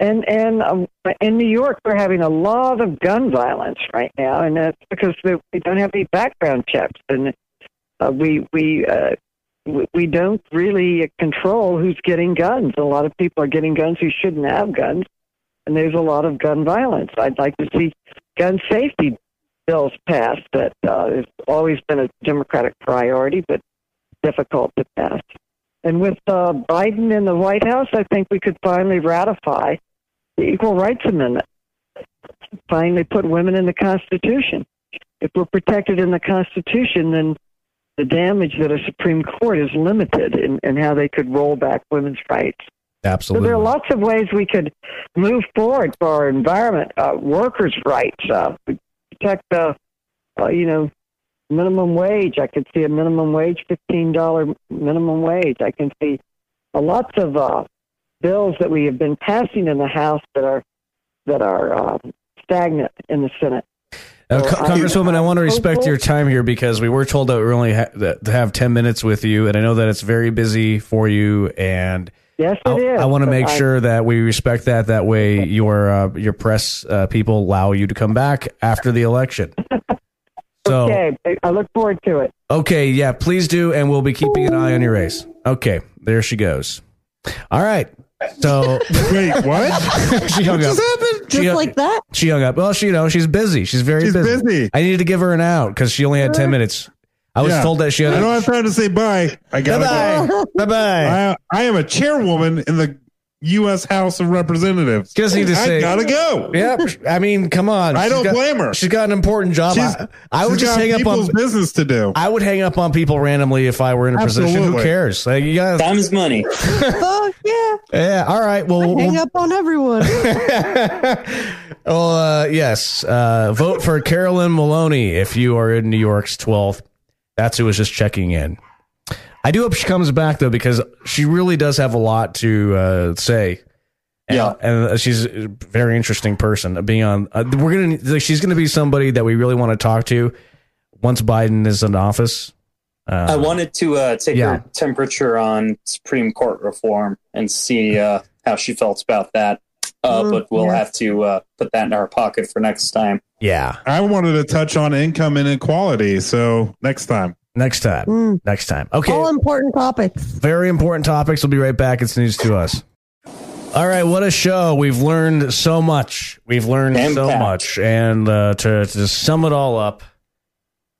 [SPEAKER 7] and and um, in New York, we're having a lot of gun violence right now, and that's because we don't have any background checks, and uh, we we uh, we- don't really control who's getting guns. A lot of people are getting guns who shouldn't have guns, and there's a lot of gun violence. I'd like to see gun safety bills passed. That uh, has always been a Democratic priority, but difficult to pass. And with uh, Biden in the White House, I think we could finally ratify the Equal Rights Amendment. Finally, put women in the Constitution. If we're protected in the Constitution, then the damage that a Supreme Court is limited in, in how they could roll back women's rights. So
[SPEAKER 1] Absolutely.
[SPEAKER 7] there are lots of ways we could move forward for our environment, uh, workers' rights, uh, protect the, uh, you know, minimum wage. I could see a minimum wage, fifteen dollar minimum wage. I can see uh, lots of uh, bills that we have been passing in the House that are that are uh, stagnant in the Senate.
[SPEAKER 1] Uh,
[SPEAKER 7] So
[SPEAKER 1] Co-
[SPEAKER 7] I-
[SPEAKER 1] Congresswoman, I want to respect your time here because we were told that we only ha- that- to have 10 minutes with you, and I know that it's very busy for you. And
[SPEAKER 7] Yes, it
[SPEAKER 1] I,
[SPEAKER 7] is.
[SPEAKER 1] I want to make
[SPEAKER 7] I-
[SPEAKER 1] sure that we respect that. That way, your uh, your press uh, people allow you to come back after the election. So,
[SPEAKER 7] Okay, I look forward to it.
[SPEAKER 1] okay, yeah, please do, and we'll be keeping an eye on your race. Okay, there she goes. All right. So
[SPEAKER 2] Wait, what?
[SPEAKER 1] she hung up.
[SPEAKER 2] just happened?
[SPEAKER 1] She
[SPEAKER 3] Just
[SPEAKER 1] hung-
[SPEAKER 3] like that?
[SPEAKER 1] She hung up. Well, she you know she's busy. She's very
[SPEAKER 2] She's
[SPEAKER 1] busy.
[SPEAKER 2] busy.
[SPEAKER 1] I needed to give her an out because she only had ten minutes. I was
[SPEAKER 2] Yeah.
[SPEAKER 1] told that she had.
[SPEAKER 2] I know I'm trying to say bye. I
[SPEAKER 1] Bye
[SPEAKER 2] gotta
[SPEAKER 1] bye. Bye bye.
[SPEAKER 2] I, I am a chairwoman in the U.S. House of Representatives.
[SPEAKER 1] Just need to
[SPEAKER 2] I
[SPEAKER 1] say-
[SPEAKER 2] gotta go.
[SPEAKER 1] Yep. I mean, come on.
[SPEAKER 2] I
[SPEAKER 1] She's
[SPEAKER 2] don't
[SPEAKER 1] got-
[SPEAKER 2] blame her.
[SPEAKER 1] She's got an important job.
[SPEAKER 2] She's,
[SPEAKER 1] I, I would just
[SPEAKER 2] got
[SPEAKER 1] hang up on.
[SPEAKER 2] business to do.
[SPEAKER 1] I would hang up on people randomly if I were in a position. Who cares? Like you guys.
[SPEAKER 6] Time is money.
[SPEAKER 3] Oh yeah.
[SPEAKER 1] Yeah. All right. Well. we'll-
[SPEAKER 3] Hang up on everyone.
[SPEAKER 1] well, uh, yes. Uh, vote for Carolyn Maloney if you are in New York's 12th. That's who was just checking in. I do hope she comes back though because she really does have a lot to uh, say. And,
[SPEAKER 6] Yeah.
[SPEAKER 1] and uh, she's a very interesting person. Being on, uh, we're gonna. She's gonna be somebody that we really want to talk to once Biden is in office. Uh,
[SPEAKER 6] I wanted to uh, take
[SPEAKER 1] yeah.
[SPEAKER 6] her temperature on Supreme Court reform and see uh, how she felt about that. Uh,
[SPEAKER 3] Mm,
[SPEAKER 6] but we'll
[SPEAKER 3] yeah.
[SPEAKER 6] have to uh, put that in our pocket for next time.
[SPEAKER 1] yeah.
[SPEAKER 2] I wanted to touch on income inequality. So next time.
[SPEAKER 1] Next time.
[SPEAKER 3] Mm.
[SPEAKER 1] Next time. Okay.
[SPEAKER 3] All important topics.
[SPEAKER 1] Very important topics. We'll be right back. It's news to us. All right, what a show. We've learned so much. We've learned so
[SPEAKER 6] Jam-packed.
[SPEAKER 1] much. And uh, to, to sum it all up,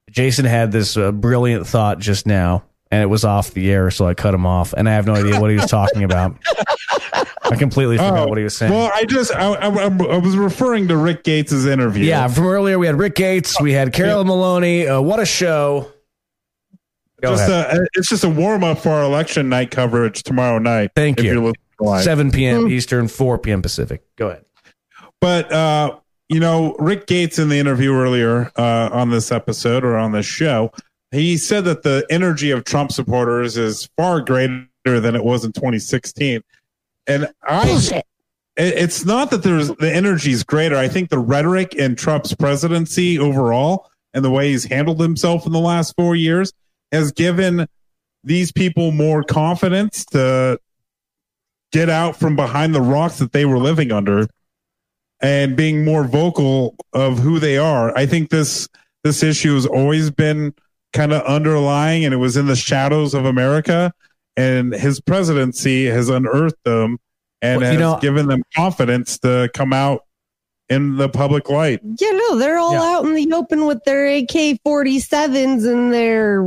[SPEAKER 1] Jason had this uh, brilliant thought just now, and it was off the air, so I cut him off, and I have no idea what he was talking about. I completely forgot what he was saying.
[SPEAKER 2] Oh, Well, I just I, I, I was referring to Rick Gates's interview.
[SPEAKER 1] yeah, from earlier, we had Rick Gates, we had Carolyn Maloney. Uh, what a show. Go
[SPEAKER 2] just
[SPEAKER 1] ahead.
[SPEAKER 2] a, it's just a warm up for our election night coverage tomorrow night.
[SPEAKER 1] Thank
[SPEAKER 2] if
[SPEAKER 1] you.
[SPEAKER 2] you're listening live.
[SPEAKER 1] 7 p.m. Eastern, 4 p.m. Pacific. Go ahead.
[SPEAKER 2] But uh, you know, Rick Gates in the interview earlier uh, on this episode or on this show, he said that the energy of Trump supporters is far greater than it was in 2016. And I, it's not that there's the energy is greater. I think the rhetoric in Trump's presidency overall and the way he's handled himself in the last four years has given these people more confidence to get out from behind the rocks that they were living under and being more vocal of who they are. I think this this issue has always been kind of underlying and it was in the shadows of America and his presidency has unearthed them and
[SPEAKER 1] Well,
[SPEAKER 2] has
[SPEAKER 1] know-
[SPEAKER 2] given them confidence to come out in the public light.
[SPEAKER 3] Yeah, no, they're all
[SPEAKER 1] Yeah.
[SPEAKER 3] out in the open with their AK 47s and their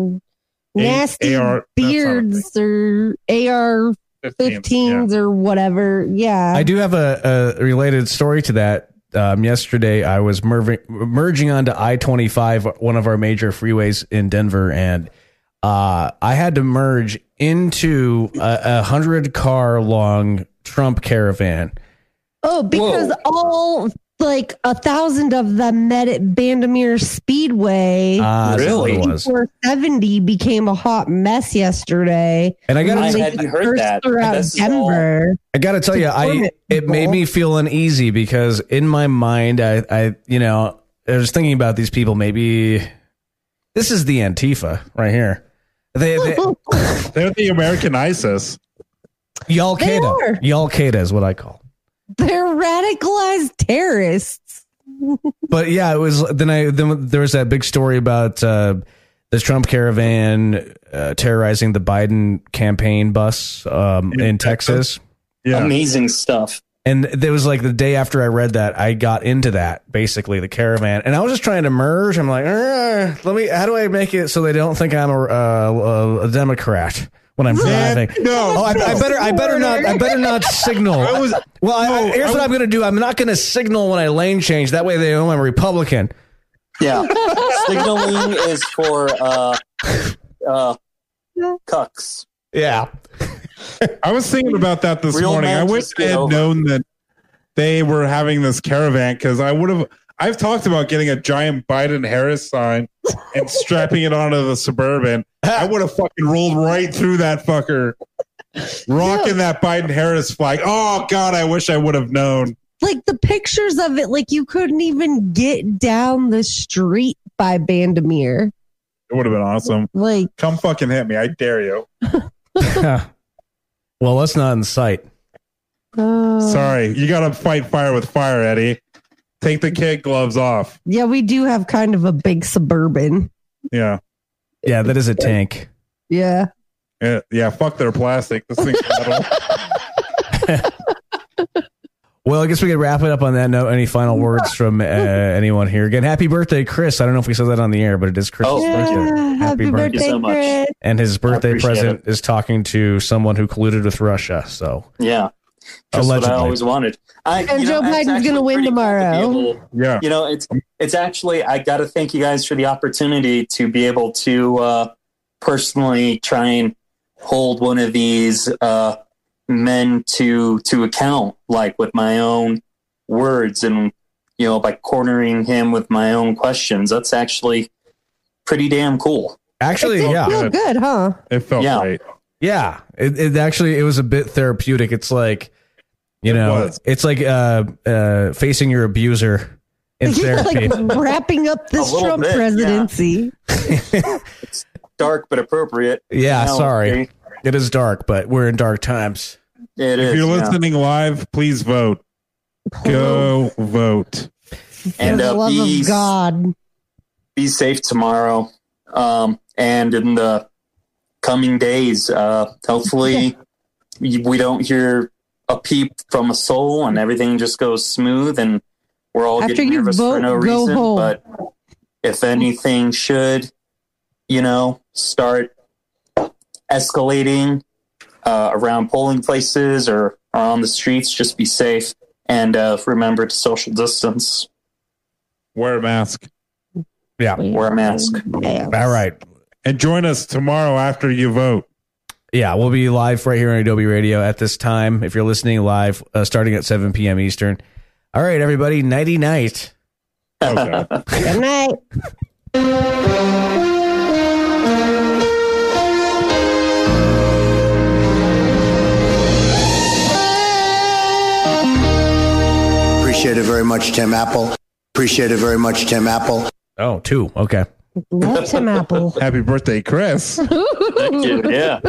[SPEAKER 3] nasty
[SPEAKER 2] AR that's not a
[SPEAKER 3] beards or AR 15s or whatever. Yeah.
[SPEAKER 1] I do have a, a related story to that. Um, yesterday, I was merving, merging onto I 25, one of our major freeways in Denver, and uh, I had to merge into a, a hundred car long Trump caravan.
[SPEAKER 3] oh, because
[SPEAKER 6] Whoa.
[SPEAKER 3] all like a thousand of them met at Bandimere Speedway.
[SPEAKER 1] Uh, that's
[SPEAKER 6] Really?
[SPEAKER 3] 470 became a hot mess yesterday.
[SPEAKER 1] And I got
[SPEAKER 6] I
[SPEAKER 1] to
[SPEAKER 6] hadn't heard
[SPEAKER 3] First
[SPEAKER 6] that.
[SPEAKER 3] Throughout
[SPEAKER 6] This all-
[SPEAKER 3] Denver.
[SPEAKER 1] I got to tell you, I
[SPEAKER 3] it,
[SPEAKER 1] it made me feel uneasy because in my mind, I, I you know, I was thinking about these people. Maybe this is the Antifa right here. They, they
[SPEAKER 2] They're the American ISIS.
[SPEAKER 1] Y'all
[SPEAKER 3] They
[SPEAKER 1] Qaeda. Y'all Qaeda is what I call.
[SPEAKER 3] They're radicalized terrorists.
[SPEAKER 1] But yeah, it was then I then there was that big story about uh this Trump caravan uh, terrorizing the Biden campaign bus um, in Texas.
[SPEAKER 2] Yeah.
[SPEAKER 6] Amazing stuff.
[SPEAKER 1] And there was like the day after I read that, I got into that basically the caravan, and I was just trying to merge. I'm like, "Uh, let me. How do I make it so they don't think I'm a, uh, a Democrat when I'm driving?
[SPEAKER 2] no,
[SPEAKER 1] Oh, I, I better, I better not, I better not signal.
[SPEAKER 2] I was-
[SPEAKER 1] well, I, I-
[SPEAKER 2] no,
[SPEAKER 1] here's
[SPEAKER 2] I
[SPEAKER 1] what I'm going to do. I'm not going to signal when I lane change. That way, they know I'm a Republican.
[SPEAKER 6] Yeah. Signaling is for uh, uh, cucks.
[SPEAKER 1] Yeah,
[SPEAKER 2] I was thinking about that this
[SPEAKER 6] Real
[SPEAKER 2] morning. I wish
[SPEAKER 6] just
[SPEAKER 2] I had
[SPEAKER 6] over
[SPEAKER 2] known that they were having this caravan because I would have. I've talked about getting a giant Biden Harris sign and strapping it onto the suburban. I would have fucking rolled right through that fucker, rocking that Biden Harris flag. Oh God, I wish I would have known.
[SPEAKER 3] Like the pictures of it, like you couldn't even get down the street by Bandimere.
[SPEAKER 2] It would have been awesome.
[SPEAKER 3] Like,
[SPEAKER 2] Come fucking hit me. I dare you.
[SPEAKER 1] well, that's not in sight.
[SPEAKER 3] uh,
[SPEAKER 2] Sorry, you got to fight fire with fire, Eddie. Take the kid gloves off.
[SPEAKER 3] yeah, we do have kind of a big suburban.
[SPEAKER 2] Yeah.
[SPEAKER 1] Yeah, that is a tank.
[SPEAKER 3] Yeah.
[SPEAKER 2] Yeah, yeah, fuck their plastic. This thing's metal.
[SPEAKER 1] Well, I guess we could wrap it up on that note. Any final words from uh, anyone here? Again, happy birthday, Chris. I don't know if we said that on the air, but it is Chris's
[SPEAKER 6] Oh,
[SPEAKER 1] birthday.
[SPEAKER 3] Yeah, happy,
[SPEAKER 1] birthday.
[SPEAKER 3] birthday,
[SPEAKER 6] Thank you so much.
[SPEAKER 1] And his birthday present is talking to someone who colluded with Russia. So
[SPEAKER 6] Yeah. Just what I always wanted. I,
[SPEAKER 3] And
[SPEAKER 6] you know,
[SPEAKER 3] Joe
[SPEAKER 6] it's
[SPEAKER 3] Biden's gonna win
[SPEAKER 6] pretty cool to
[SPEAKER 3] tomorrow.
[SPEAKER 6] able-
[SPEAKER 2] Yeah.
[SPEAKER 6] you know it's it's actually i got to thank you guys for the opportunity to be able to uh, personally try and hold one of these uh, men to to account like with my own words and you know by cornering him with my own questions that's actually pretty damn cool
[SPEAKER 1] Actually,
[SPEAKER 3] it
[SPEAKER 1] yeah,
[SPEAKER 3] feel good, huh?
[SPEAKER 2] It felt
[SPEAKER 6] Yeah.
[SPEAKER 2] great.
[SPEAKER 1] yeah. It, it actually it was a bit therapeutic. It's like you know,
[SPEAKER 2] was.
[SPEAKER 1] it's like uh, uh, facing your abuser in therapy.
[SPEAKER 3] like wrapping up this Trump
[SPEAKER 6] bit, yeah.
[SPEAKER 3] presidency.
[SPEAKER 6] Dark but appropriate.
[SPEAKER 1] yeah,
[SPEAKER 6] No,
[SPEAKER 1] sorry, it is dark, but we're in dark times.
[SPEAKER 6] It
[SPEAKER 2] If
[SPEAKER 6] is,
[SPEAKER 2] you're
[SPEAKER 6] yeah.
[SPEAKER 2] listening live, please vote. Go vote.
[SPEAKER 6] And
[SPEAKER 3] For the
[SPEAKER 6] uh,
[SPEAKER 3] love
[SPEAKER 6] be,
[SPEAKER 3] of God.
[SPEAKER 6] be safe tomorrow. Um, and in the coming days, uh, hopefully we don't hear a peep from a soul and everything just goes smooth and we're all
[SPEAKER 3] After
[SPEAKER 6] getting nervous
[SPEAKER 3] vote,
[SPEAKER 6] for no
[SPEAKER 3] go
[SPEAKER 6] reason.
[SPEAKER 3] home.
[SPEAKER 6] But if anything should, you know, start escalating uh, around polling places or, or on the streets, just be safe and uh, remember to social distance.
[SPEAKER 2] Wear a mask.
[SPEAKER 1] Yeah.
[SPEAKER 6] Wear a mask.
[SPEAKER 3] Yeah.
[SPEAKER 1] All right.
[SPEAKER 2] And join us tomorrow after you vote.
[SPEAKER 1] Yeah, we'll be live right here on Adobe Radio at this time. If you're listening live, uh, starting at 7 p.m. Eastern. All right, everybody, nighty night.
[SPEAKER 2] Okay.
[SPEAKER 3] Good night.
[SPEAKER 4] Appreciate it very much, Tim Apple. Appreciate it very much, Tim Apple.
[SPEAKER 1] Oh, two. Okay.
[SPEAKER 3] Love Tim Apple.
[SPEAKER 2] Happy birthday, Chris.
[SPEAKER 6] Thank you. Yeah.